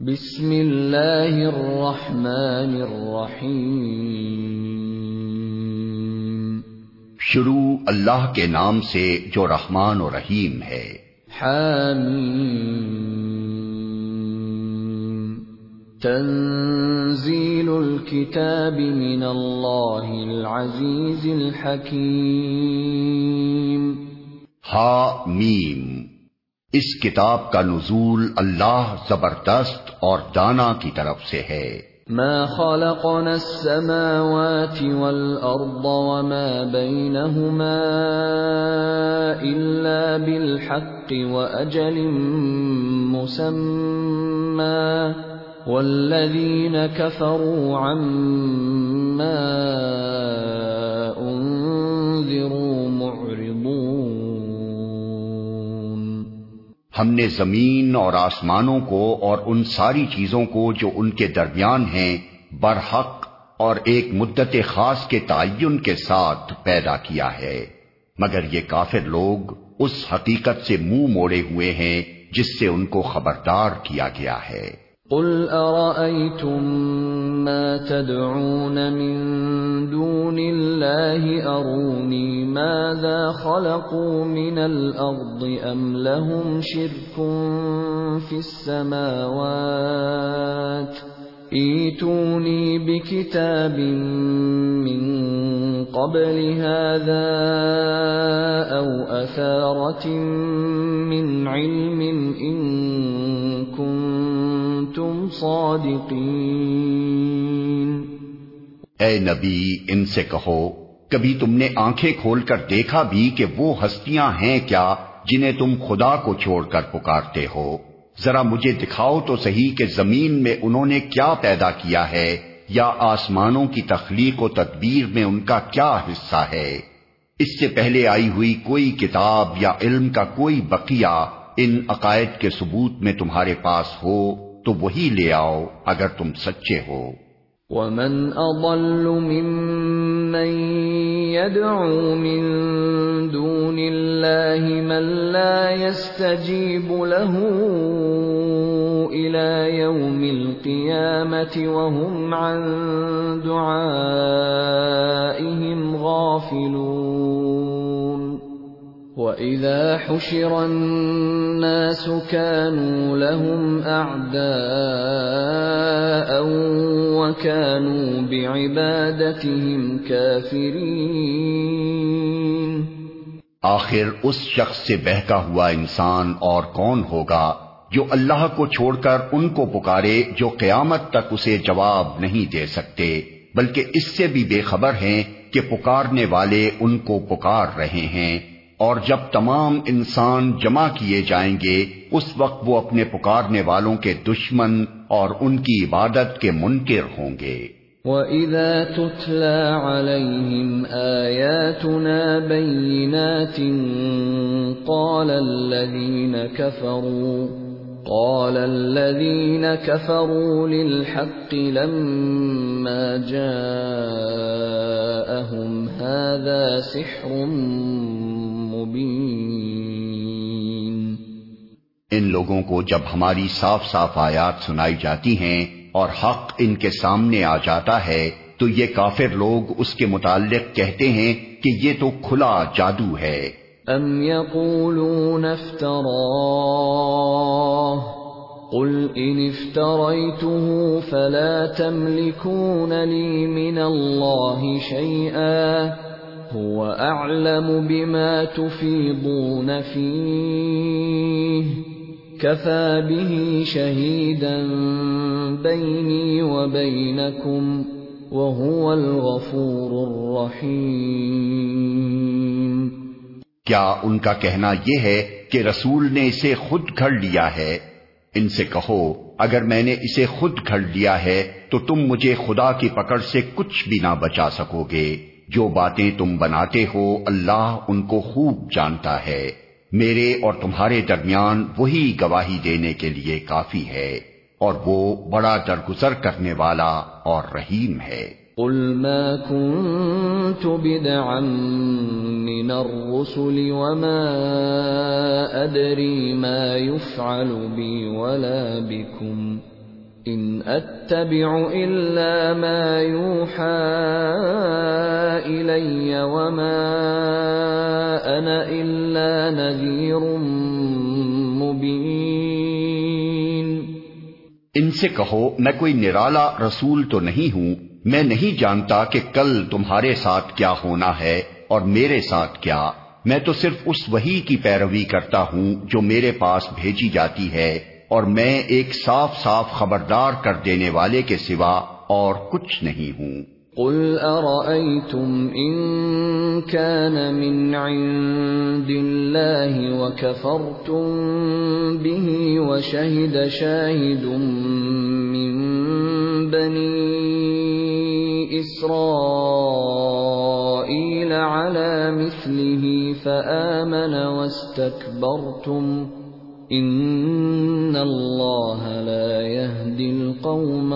بسم اللہ الرحمن الرحیم۔ شروع اللہ کے نام سے جو رحمان و رحیم ہے۔ حامیم۔ تنزیل الكتاب من اللہ العزیز الحکیم۔ ہا میم اس کتاب کا نزول اللہ زبردست اور دانا کی طرف سے ہے۔ ما خلقنا السماوات والأرض وما بينهما إلا بالحق وأجل مسمى والذين كفروا عما ہم نے زمین اور آسمانوں کو اور ان ساری چیزوں کو جو ان کے درمیان ہیں، برحق اور ایک مدت خاص کے تعین کے ساتھ پیدا کیا ہے۔ مگر یہ کافر لوگ اس حقیقت سے منہ مو موڑے ہوئے ہیں جس سے ان کو خبردار کیا گیا ہے۔ قل أرأيتم ما تدعون من دون الله؟ أروني ماذا خلقوا من الأرض أم لهم شرك في السماوات؟ ايتوني بكتاب من قبل هذا أو أثارة من علم إن صادقین۔ اے نبی، ان سے کہو، کبھی تم نے آنکھیں کھول کر دیکھا بھی کہ وہ ہستیاں ہیں کیا جنہیں تم خدا کو چھوڑ کر پکارتے ہو؟ ذرا مجھے دکھاؤ تو صحیح کہ زمین میں انہوں نے کیا پیدا کیا ہے یا آسمانوں کی تخلیق و تدبیر میں ان کا کیا حصہ ہے؟ اس سے پہلے آئی ہوئی کوئی کتاب یا علم کا کوئی بقیہ ان عقائد کے ثبوت میں تمہارے پاس ہو؟ تو وہی لے آؤ اگر تم سچے ہو۔ ومن اضل ممن يدعو من دون الله من لا يستجيب له الى يوم القيامه وهم عن دعائهم غافلون وَإِذَا حُشِرَ النَّاسُ كَانُوا لَهُمْ أَعْدَاءً وَكَانُوا بِعِبَادَتِهِمْ كَافِرِينَ آخر اس شخص سے بہکا ہوا انسان اور کون ہوگا جو اللہ کو چھوڑ کر ان کو پکارے جو قیامت تک اسے جواب نہیں دے سکتے، بلکہ اس سے بھی بے خبر ہیں کہ پکارنے والے ان کو پکار رہے ہیں۔ اور جب تمام انسان جمع کیے جائیں گے، اس وقت وہ اپنے پکارنے والوں کے دشمن اور ان کی عبادت کے منکر ہوں گے۔ وَإِذَا تُتْلَى عَلَيْهِمْ آيَاتُنَا بَيِّنَاتٍ قَالَ الَّذِينَ كَفَرُوا، قال الذين كفروا للحق لما جاءهم هذا سحر ان لوگوں کو جب ہماری صاف صاف آیات سنائی جاتی ہیں اور حق ان کے سامنے آ جاتا ہے تو یہ کافر لوگ اس کے متعلق کہتے ہیں کہ یہ تو کھلا جادو ہے۔ ام يقولون قل ان افتريته فلا تملكون لي من الله شيئا هو اعلم بما تفيضون فيه. كفى به شهيدا بيني وبينكم وهو الغفور الرحيم. کیا ان کا کہنا یہ ہے کہ رسول نے اسے خود گھڑ لیا ہے؟ ان سے کہو، اگر میں نے اسے خود گھڑ لیا ہے تو تم مجھے خدا کی پکڑ سے کچھ بھی نہ بچا سکو گے۔ جو باتیں تم بناتے ہو، اللہ ان کو خوب جانتا ہے۔ میرے اور تمہارے درمیان وہی گواہی دینے کے لیے کافی ہے، اور وہ بڑا درگزر کرنے والا اور رحیم ہے۔ قل ما كنت بدعا من الرسل وما أدري ما يفعل بي ولا بكم۔ ان اتبع الا ما يوحى الي وما انا الا نذير مبين ان سے کہو، میں کوئی نرالا رسول تو نہیں ہوں۔ میں نہیں جانتا کہ کل تمہارے ساتھ کیا ہونا ہے اور میرے ساتھ کیا۔ میں تو صرف اس وہی کی پیروی کرتا ہوں جو میرے پاس بھیجی جاتی ہے۔ اور میں ایک صاف صاف خبردار کر دینے والے کے سوا اور کچھ نہیں ہوں۔ قل ارأيتم ان كان من عند الله وكفرتم به وشهد شاهد من بني اسرائيل على مثله فآمن واستكبرتم ان اللہ لا يهدي القوم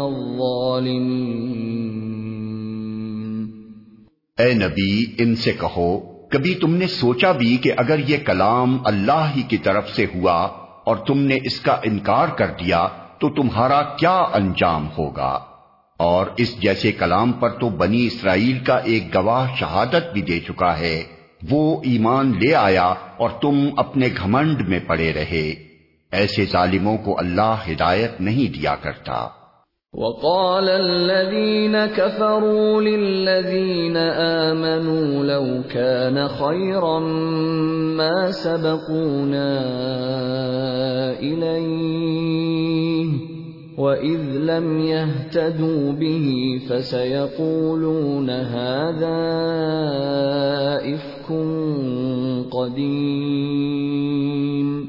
اے نبی، ان سے کہو، کبھی تم نے سوچا بھی کہ اگر یہ کلام اللہ ہی کی طرف سے ہوا اور تم نے اس کا انکار کر دیا، تو تمہارا کیا انجام ہوگا؟ اور اس جیسے کلام پر تو بنی اسرائیل کا ایک گواہ شہادت بھی دے چکا ہے۔ وہ ایمان لے آیا اور تم اپنے گھمنڈ میں پڑے رہے۔ ایسے ظالموں کو اللہ ہدایت نہیں دیا کرتا۔ وقال الذين كفروا للذين آمنوا لو كان خيرا ما سبقونا إليه. وَإِذْ لَمْ يَهْتَدُوا بِهِ فَسَيَقُولُونَ هَذَا إِفْكٌ قَدِيمٌ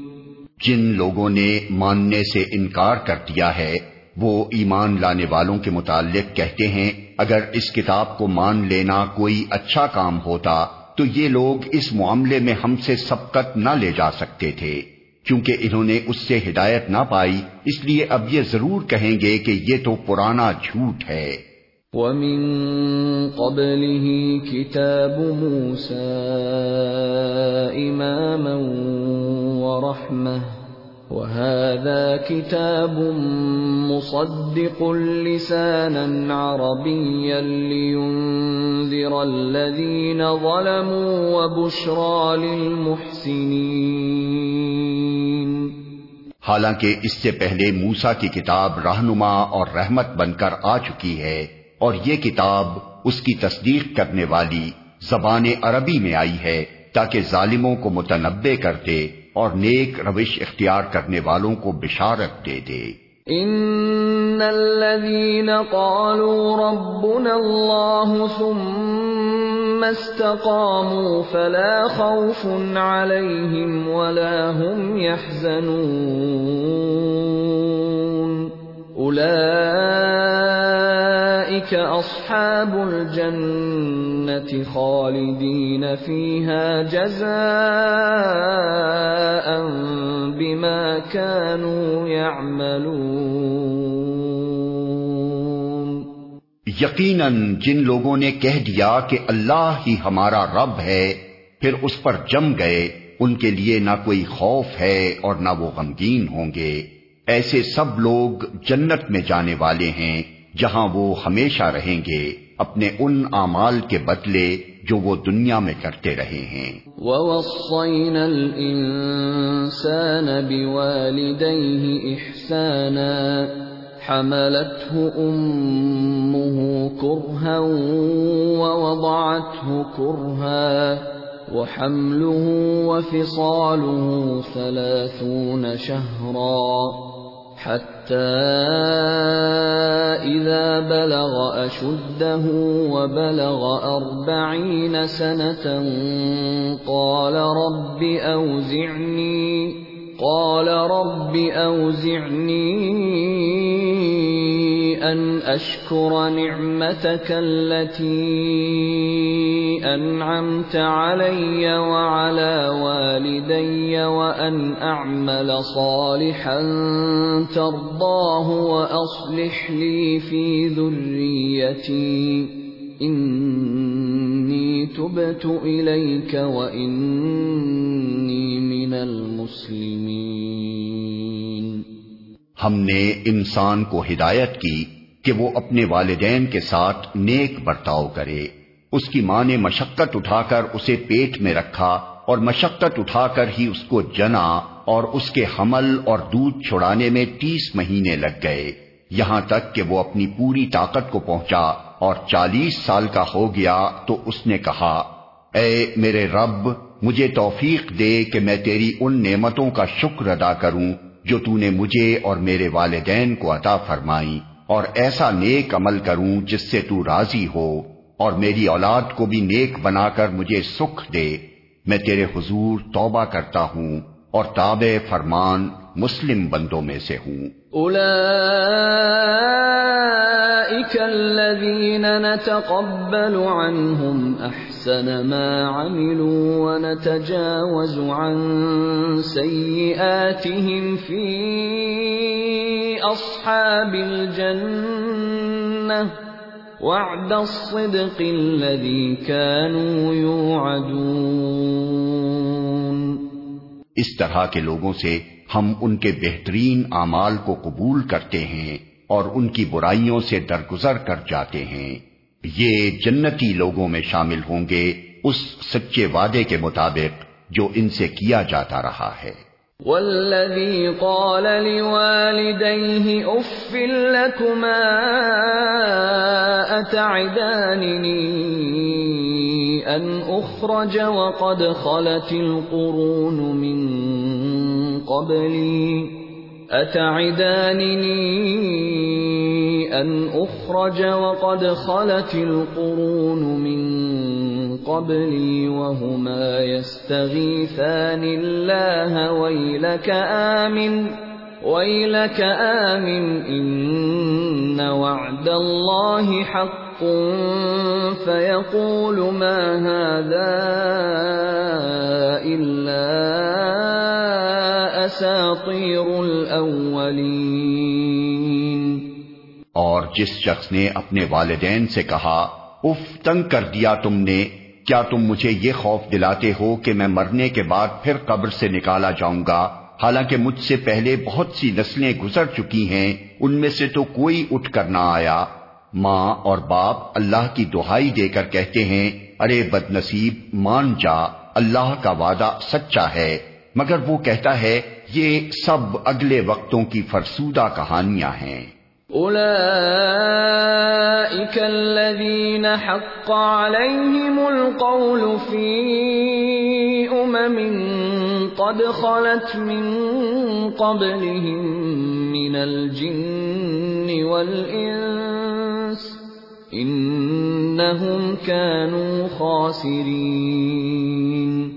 جن لوگوں نے ماننے سے انکار کر دیا ہے، وہ ایمان لانے والوں کے متعلق کہتے ہیں، اگر اس کتاب کو مان لینا کوئی اچھا کام ہوتا، تو یہ لوگ اس معاملے میں ہم سے سبقت نہ لے جا سکتے تھے۔ کیونکہ انہوں نے اس سے ہدایت نہ پائی، اس لیے اب یہ ضرور کہیں گے کہ یہ تو پرانا جھوٹ ہے۔ وَمِن قَبْلِهِ كِتَابُ مُوسَى إِمَامًا وَرَحْمَةً۔ وهذا كتاب مصدق لسانا عربيا لينذر الذين ظلموا وبشرى للمحسنين. حالانکہ اس سے پہلے موسا کی کتاب رہنما اور رحمت بن کر آ چکی ہے اور یہ کتاب اس کی تصدیق کرنے والی زبان عربی میں آئی ہے تاکہ ظالموں کو متنبع کر دے اور نیک روش اختیار کرنے والوں کو بشارت دے دے۔ ان الذين قالوا ربنا الله ثم استقاموا فلا خوف عليهم ولا هم يحزنون۔ اولئك اصحاب الجنه خالدين فيها جزاء بما كانوا يعملون یقیناً جن لوگوں نے کہہ دیا کہ اللہ ہی ہمارا رب ہے، پھر اس پر جم گئے، ان کے لیے نہ کوئی خوف ہے اور نہ وہ غمگین ہوں گے۔ ایسے سب لوگ جنت میں جانے والے ہیں۔ جہاں وہ ہمیشہ رہیں گے، اپنے ان اعمال کے بدلے جو وہ دنیا میں کرتے رہے ہیں۔ وَوَصَّيْنَا الْإِنسَانَ بِوَالِدَيْهِ إِحْسَانًا، حَمَلَتْهُ أُمُّهُ كُرْهًا وَوَضَعَتْهُ كُرْهًا، وَحَمْلُهُ وَفِصَالُهُ ثَلَاثُونَ شَهْرًا۔ حتى إذا بلغ أشده وبلغ أربعين سنة قال رب أوزعني قال رب أوزعني أن أشكر نعمتك التي أنعمت علي وعلى والدي وأن أعمل صالحا ترضاه وأصلح لي في ذريتي. إني تبت إليك وإني من المسلمين. ہم نے انسان کو ہدایت کی کہ وہ اپنے والدین کے ساتھ نیک برتاؤ کرے۔ اس کی ماں نے مشقت اٹھا کر اسے پیٹ میں رکھا اور مشقت اٹھا کر ہی اس کو جنا اور اس کے حمل اور دودھ چھڑانے میں تیس مہینے لگ گئے۔ یہاں تک کہ وہ اپنی پوری طاقت کو پہنچا اور چالیس سال کا ہو گیا تو اس نے کہا، اے میرے رب، مجھے توفیق دے کہ میں تیری ان نعمتوں کا شکر ادا کروں۔ جو تو نے مجھے اور میرے والدین کو عطا فرمائی اور ایسا نیک عمل کروں جس سے تو راضی ہو اور میری اولاد کو بھی نیک بنا کر مجھے سکھ دے میں تیرے حضور توبہ کرتا ہوں اور تاب فرمان مسلم بندوں میں سے ہوں۔ الذين نتقبل عنهم احسن ما عملوا ونتجاوز عن سيئاتهم في اصحاب الجنه وعد الصدق الذي كانوا يوعدون اس طرح کے لوگوں سے ہم ان کے بہترین اعمال کو قبول کرتے ہیں اور ان کی برائیوں سے درگزر کر جاتے ہیں۔ یہ جنتی لوگوں میں شامل ہوں گے اس سچے وعدے کے مطابق جو ان سے کیا جاتا رہا ہے۔ والذي قال لوالديه اف لكما اتعدانني ان اخرج وقد خلت القرون من قبلي اتعدانني ان اخرج وقد خلت القرون من قبلي وهما يستغيثان الله ويلك آمن ويلك آمن إن وعد الله حق فيقول ما هذا إلا أساطير الأولين. اور جس شخص نے اپنے والدین سے کہا، اف، تنگ کر دیا تم نے، کیا تم مجھے یہ خوف دلاتے ہو کہ میں مرنے کے بعد پھر قبر سے نکالا جاؤں گا؟ حالانکہ مجھ سے پہلے بہت سی نسلیں گزر چکی ہیں، ان میں سے تو کوئی اٹھ کر نہ آیا۔ ماں اور باپ اللہ کی دہائی دے کر کہتے ہیں، ارے بد نصیب مان جا، اللہ کا وعدہ سچا ہے۔ مگر وہ کہتا ہے، یہ سب اگلے وقتوں کی فرسودہ کہانیاں ہیں۔ اولئك الذين حق عليهم القول في امم قد خلت من قبلهم من الجن والانس انهم كانوا خاسرين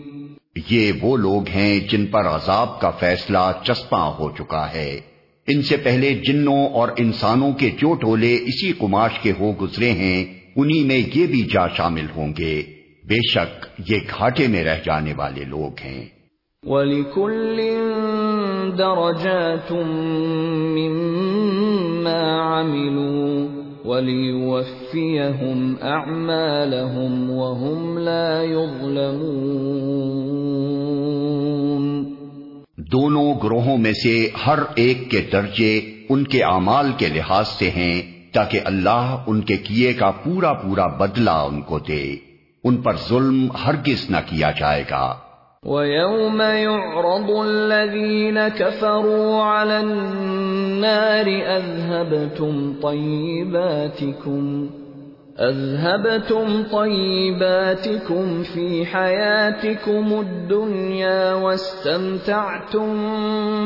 یہ وہ لوگ ہیں جن پر عذاب کا فیصلہ چسپاں ہو چکا ہے۔ ان سے پہلے جنوں اور انسانوں کے جو ٹولے اسی کماش کے ہو گزرے ہیں، انہی میں یہ بھی جا شامل ہوں گے۔ بے شک یہ گھاٹے میں رہ جانے والے لوگ ہیں۔ وَلِكُلٍ دَرَجَاتٌ مِّمَّا عَمِلُوا وَلِيُوَفِّيَهُمْ أَعْمَالَهُمْ وَهُمْ لَا يُظْلَمُونَ دونوں گروہوں میں سے ہر ایک کے درجے ان کے اعمال کے لحاظ سے ہیں، تاکہ اللہ ان کے کیے کا پورا پورا بدلہ ان کو دے۔ ان پر ظلم ہرگز نہ کیا جائے گا۔ وَيَوْمَ يُعْرَضُ الَّذِينَ كَفَرُوا عَلَى النَّارِ أَذْهَبْتُمْ طَيِّبَاتِكُمْ اذهبتم طيباتكم في حياتكم الدنيا واستمتعتم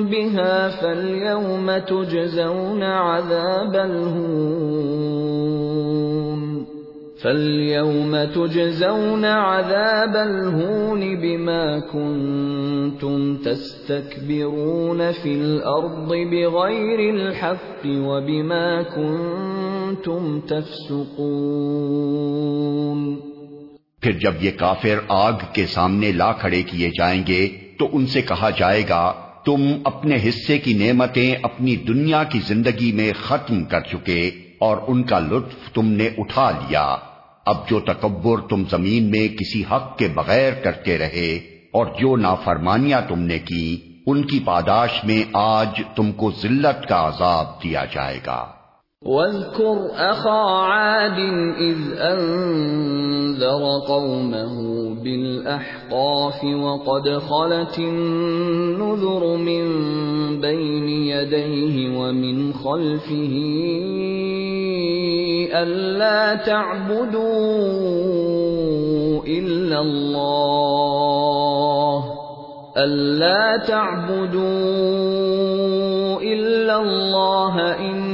بها فاليوم تجزون عذاب الهون فاليوم تجزون عذاب الهون بما كنتم تستكبرون في الارض بغير الحق وبما كنتم تفسقون۔ پھر جب یہ کافر آگ کے سامنے لا کھڑے کیے جائیں گے، تو ان سے کہا جائے گا، تم اپنے حصے کی نعمتیں اپنی دنیا کی زندگی میں ختم کر چکے، اور ان کا لطف تم نے اٹھا لیا۔ اب جو تکبر تم زمین میں کسی حق کے بغیر کرتے رہے، اور جو نافرمانیاں تم نے کی، ان کی پاداش میں آج تم کو ذلت کا عذاب دیا جائے گا۔ واذكر أخا عاد إذ أنذر قومه بالأحقاف وقد خلت النذر من بين يديه ومن خلفه ألا تعبدوا إلا الله ألا تعبدوا إلا الله إني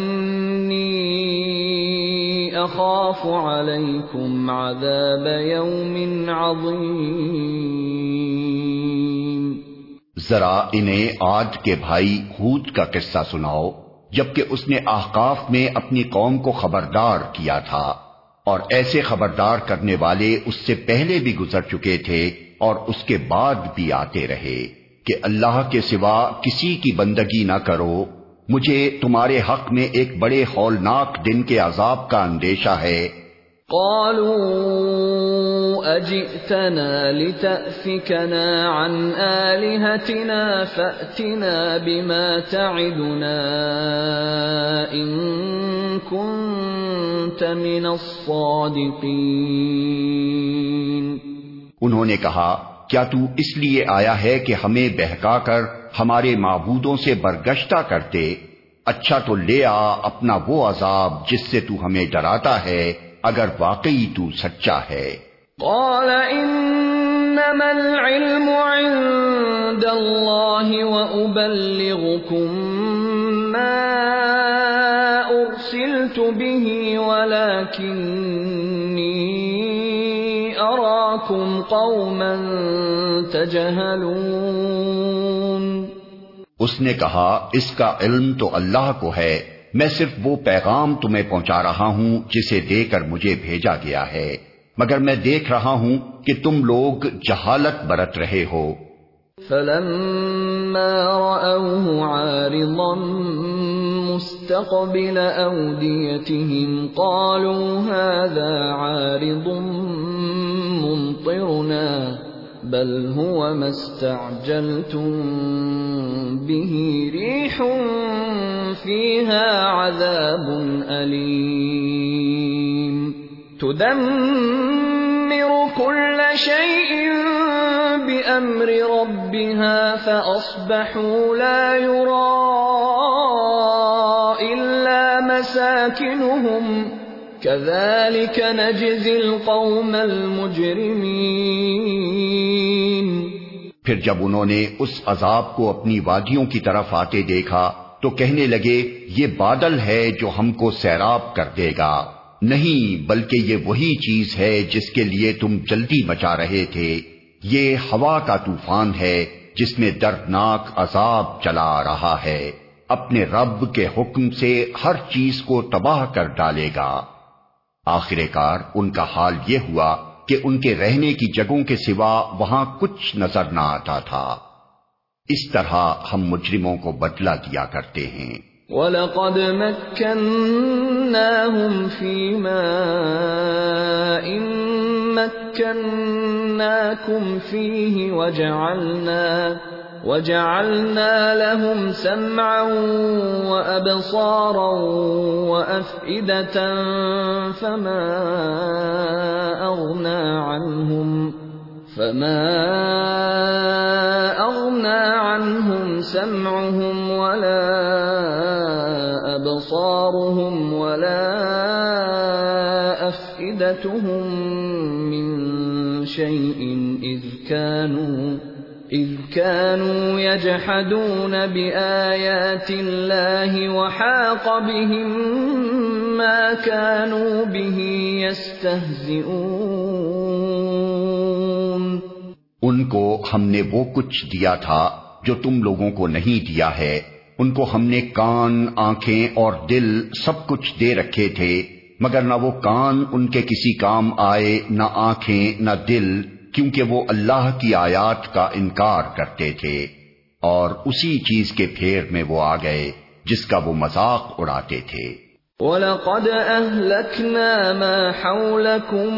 أخاف عليكم عذاب يوم عظيم ذرا انہیں آج کے بھائی ہود کا قصہ سناؤ، جبکہ اس نے آحقاف میں اپنی قوم کو خبردار کیا تھا۔ اور ایسے خبردار کرنے والے اس سے پہلے بھی گزر چکے تھے اور اس کے بعد بھی آتے رہے کہ اللہ کے سوا کسی کی بندگی نہ کرو۔ مجھے تمہارے حق میں ایک بڑے ہولناک دن کے عذاب کا اندیشہ ہے۔ قالوا أجئتنا لتأفكنا عن آلهتنا فأتنا بما تعدنا إن كنت من الصادقين۔ انہوں نے کہا کیا تو اس لیے آیا ہے کہ ہمیں بہکا کر ہمارے معبودوں سے برگشتہ کرتے اچھا تو لے آ اپنا وہ عذاب جس سے تو ہمیں ڈراتا ہے، اگر واقعی تو سچا ہے۔ قال انما العلم عند الله وابلغكم ما ارسلت به ولكني اراكم قوما تجهلون۔ اس نے کہا، اس کا علم تو اللہ کو ہے، میں صرف وہ پیغام تمہیں پہنچا رہا ہوں جسے دے کر مجھے بھیجا گیا ہے۔ مگر میں دیکھ رہا ہوں کہ تم لوگ جہالت برت رہے ہو۔ فلما رأوه عارضا مستقبل أوديتهم قالوا هذا عارض ممطرنا بل هو ما استعجلتم به ريح فيها عذاب أليم تدمر كل شيء بأمر ربها فأصبحوا لا يرى إلا مساكنهم كذلك نجزي القوم المجرمين. پھر جب انہوں نے اس عذاب کو اپنی وادیوں کی طرف آتے دیکھا، تو کہنے لگے، یہ بادل ہے جو ہم کو سیراب کر دے گا۔ نہیں، بلکہ یہ وہی چیز ہے جس کے لیے تم جلدی مچا رہے تھے۔ یہ ہوا کا طوفان ہے جس میں دردناک عذاب چلا رہا ہے۔ اپنے رب کے حکم سے ہر چیز کو تباہ کر ڈالے گا۔ آخر کار ان کا حال یہ ہوا کہ ان کے رہنے کی جگہوں کے سوا وہاں کچھ نظر نہ آتا تھا۔ اس طرح ہم مجرموں کو بدلہ دیا کرتے ہیں۔ وَلَقَدْ مَكَّنَّاهُمْ فِي مَاءٍ مَكَّنَّاكُمْ فِيهِ وَجَعَلْنَا وَجَعَلْنَا لَهُمْ سَمْعًا وَأَبْصَارًا وَأَفْئِدَةً فَمَا أَغْنَى عَنْهُمْ فما أغنى عنهم سمعهم ولا أبصارهم ولا أفئدتهم من شيء إذ كانوا إذ كانوا يجحدون بآيات الله وحاق بهم ما كانوا به يستهزئون ان کو ہم نے وہ کچھ دیا تھا جو تم لوگوں کو نہیں دیا ہے۔ ان کو ہم نے کان، آنکھیں اور دل سب کچھ دے رکھے تھے، مگر نہ وہ کان ان کے کسی کام آئے، نہ آنکھیں، نہ دل۔ کیونکہ وہ اللہ کی آیات کا انکار کرتے تھے اور اسی چیز کے پھیر میں وہ آ گئے جس کا وہ مذاق اڑاتے تھے۔ وَلَقَدْ أَهْلَكْنَا مَا حَوْلَكُمْ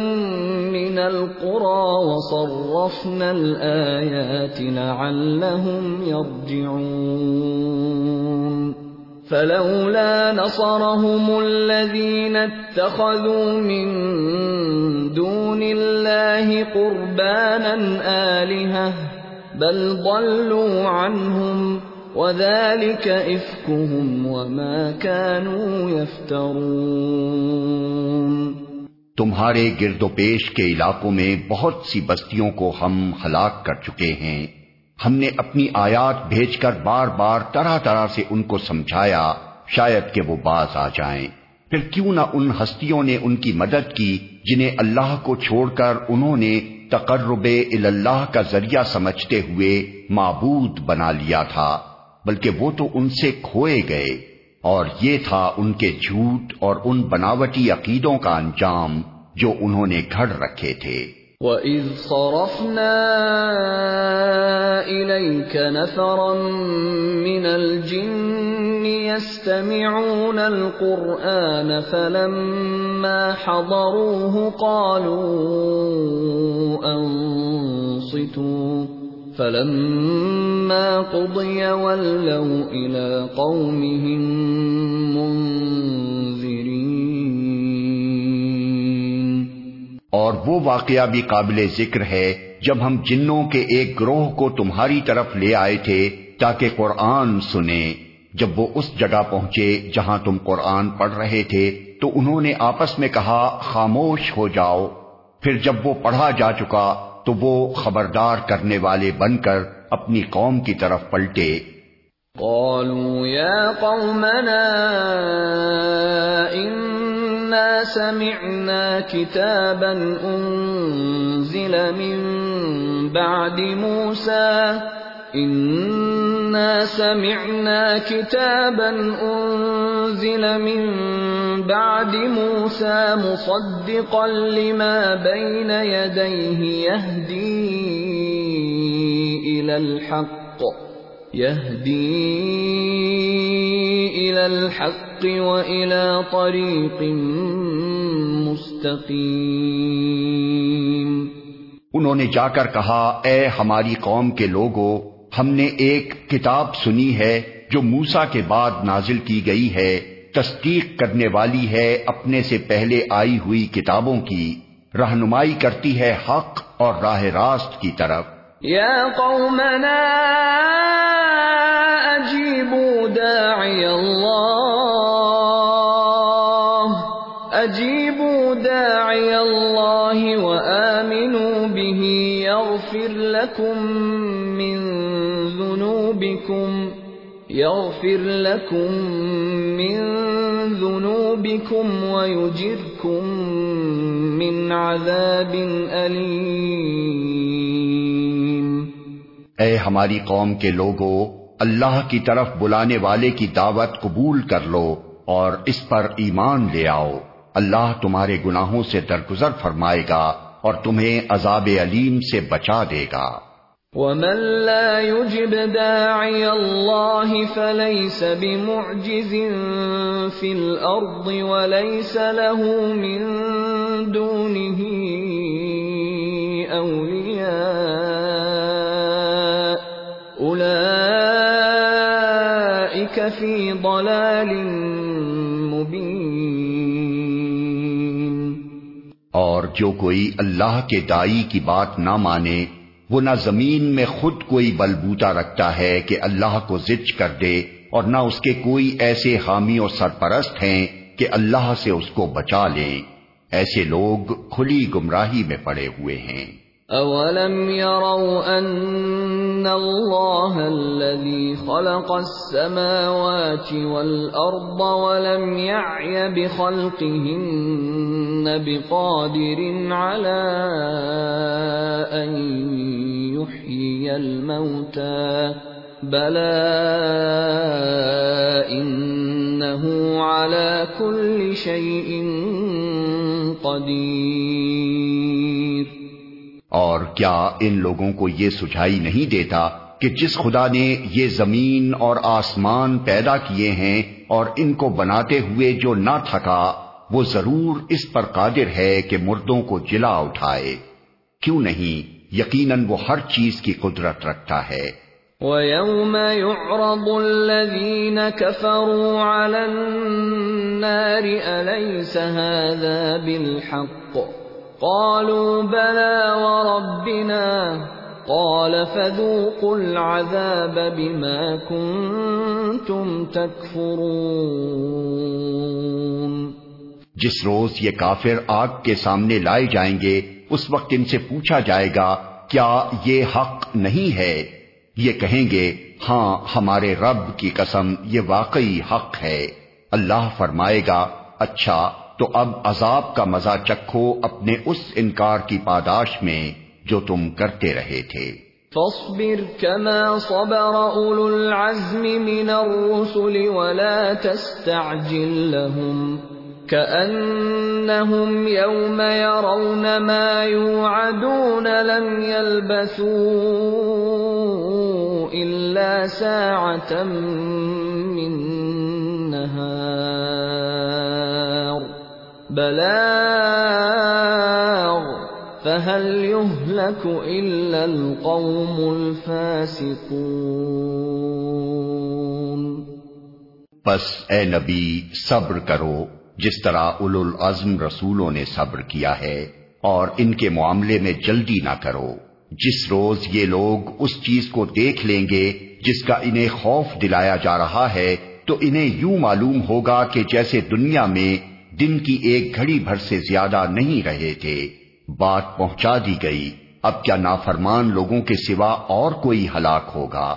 مِنَ الْقُرَى وَصَرَّفْنَا الْآيَاتِ لَعَلَّهُمْ يَرْجِعُونَ فَلَوْلَا نَصَرَهُمُ الَّذِينَ اتَّخَذُوا مِن دُونِ اللَّهِ قُرْبَانًا آلِهَةً، بَلْ ضَلُّوا عَنْهُمْ، وَذَلِكَ إِفْكُهُمْ وَمَا كَانُوا يَفْتَرُونَ۔ تمہارے گرد و پیش کے علاقوں میں بہت سی بستیوں کو ہم ہلاک کر چکے ہیں۔ ہم نے اپنی آیات بھیج کر بار بار طرح طرح سے ان کو سمجھایا، شاید کہ وہ باز آ جائیں۔ پھر کیوں نہ ان ہستیوں نے ان کی مدد کی جنہیں اللہ کو چھوڑ کر انہوں نے تقرب اللہ کا ذریعہ سمجھتے ہوئے معبود بنا لیا تھا، بلکہ وہ تو ان سے کھوئے گئے۔ اور یہ تھا ان کے جھوٹ اور ان بناوٹی عقیدوں کا انجام جو انہوں نے گھڑ رکھے تھے۔ وَإِذْ صَرَفْنَا إِلَيْكَ نَفَرًا مِّنَ الْجِنِّ يَسْتَمِعُونَ الْقُرْآنَ فَلَمَّا حَضَرُوهُ قَالُوا أَنصِتُوا فلما قضي ولوا إلى قومهم منذرين اور وہ واقعہ بھی قابل ذکر ہے جب ہم جنوں کے ایک گروہ کو تمہاری طرف لے آئے تھے تاکہ قرآن سنیں جب وہ اس جگہ پہنچے جہاں تم قرآن پڑھ رہے تھے، تو انہوں نے آپس میں کہا، خاموش ہو جاؤ۔ پھر جب وہ پڑھا جا چکا، تو وہ خبردار کرنے والے بن کر اپنی قوم کی طرف پلٹے۔ قالوا يا قومنا إنا سمعنا كتابا أنزل من بعد موسى إنا سمعنا كتابا أنزل من بعد موسى مصدقا لما بين يديه يهدي إلى الحق يهدي إلى الحق وإلى طريق مستقيم۔ انہوں نے جا کر کہا، اے ہماری قوم کے لوگوں ہم نے ایک کتاب سنی ہے جو موسا کے بعد نازل کی گئی ہے۔ تصدیق کرنے والی ہے اپنے سے پہلے آئی ہوئی کتابوں کی۔ رہنمائی کرتی ہے حق اور راہ راست کی طرف۔ یا قومنا اجیبوا داعی اللہ اجیبوا داعی اللہ وآمنوا به یغفر لکم من ذنوبكم يغفر لكم من ذنوبكم ويجركم من عذاب أليم اے ہماری قوم کے لوگوں اللہ کی طرف بلانے والے کی دعوت قبول کر لو اور اس پر ایمان لے آؤ۔ اللہ تمہارے گناہوں سے درگزر فرمائے گا اور تمہیں عذاب علیم سے بچا دے گا۔ ومن لا يجب داعي الله فليس بمعجز في الأرض وليس له من دونه أولياء ضلال مبين اور جو کوئی اللہ کے دائی کی بات نہ مانے، وہ نہ زمین میں خود کوئی بلبوتا رکھتا ہے کہ اللہ کو زچ کر دے، اور نہ اس کے کوئی ایسے حامی اور سرپرست ہیں کہ اللہ سے اس کو بچا لیں۔ ایسے لوگ کھلی گمراہی میں پڑے ہوئے ہیں۔ اولم يروا ان الله الذي خلق السماوات والارض ولم يعي بخلقهن بقادر على ان يحيي الموتى بلى انه على كل شيء قدير اور کیا ان لوگوں کو یہ سجھائی نہیں دیتا کہ جس خدا نے یہ زمین اور آسمان پیدا کیے ہیں اور ان کو بناتے ہوئے جو نہ تھکا، وہ ضرور اس پر قادر ہے کہ مردوں کو جلا اٹھائے۔ کیوں نہیں؟ یقیناً وہ ہر چیز کی قدرت رکھتا ہے۔ وَيَوْمَ يُعْرَضُ الَّذِينَ كَفَرُوا عَلَى النَّارِ أَلَيْسَ هَذَا بِالْحَقِّ؟ قَالُوا بَلَى وَرَبِّنَا قَالَ فَذُوقُوا الْعَذَابَ بِمَا كُنْتُمْ تَكْفُرُونَ جس روز یہ کافر آگ کے سامنے لائے جائیں گے، اس وقت ان سے پوچھا جائے گا، کیا یہ حق نہیں ہے؟ یہ کہیں گے ہاں ہمارے رب کی قسم، یہ واقعی حق ہے۔ اللہ فرمائے گا اچھا تو اب عذاب کا مزہ چکھو اپنے اس انکار کی پاداش میں جو تم کرتے رہے تھے۔ فاصبر كما صبر اولو العزم من الرسل ولا تستعجل لهم كأنهم يوم يرون ما يوعدون لم يلبثوا إلا ساعة من نهار۔ بلاغ، فهل يهلك إلا القوم الفاسقون؟ پس اے نبی، صبر کرو، جس طرح اولو العزم رسولوں نے صبر کیا ہے، اور ان کے معاملے میں جلدی نہ کرو۔ جس روز یہ لوگ اس چیز کو دیکھ لیں گے، جس کا انہیں خوف دلایا جا رہا ہے، تو انہیں یوں معلوم ہوگا کہ جیسے دنیا میں دن کی ایک گھڑی بھر سے زیادہ نہیں رہے تھے۔ بات پہنچا دی گئی۔ اب کیا نافرمان لوگوں کے سوا اور کوئی ہلاک ہوگا؟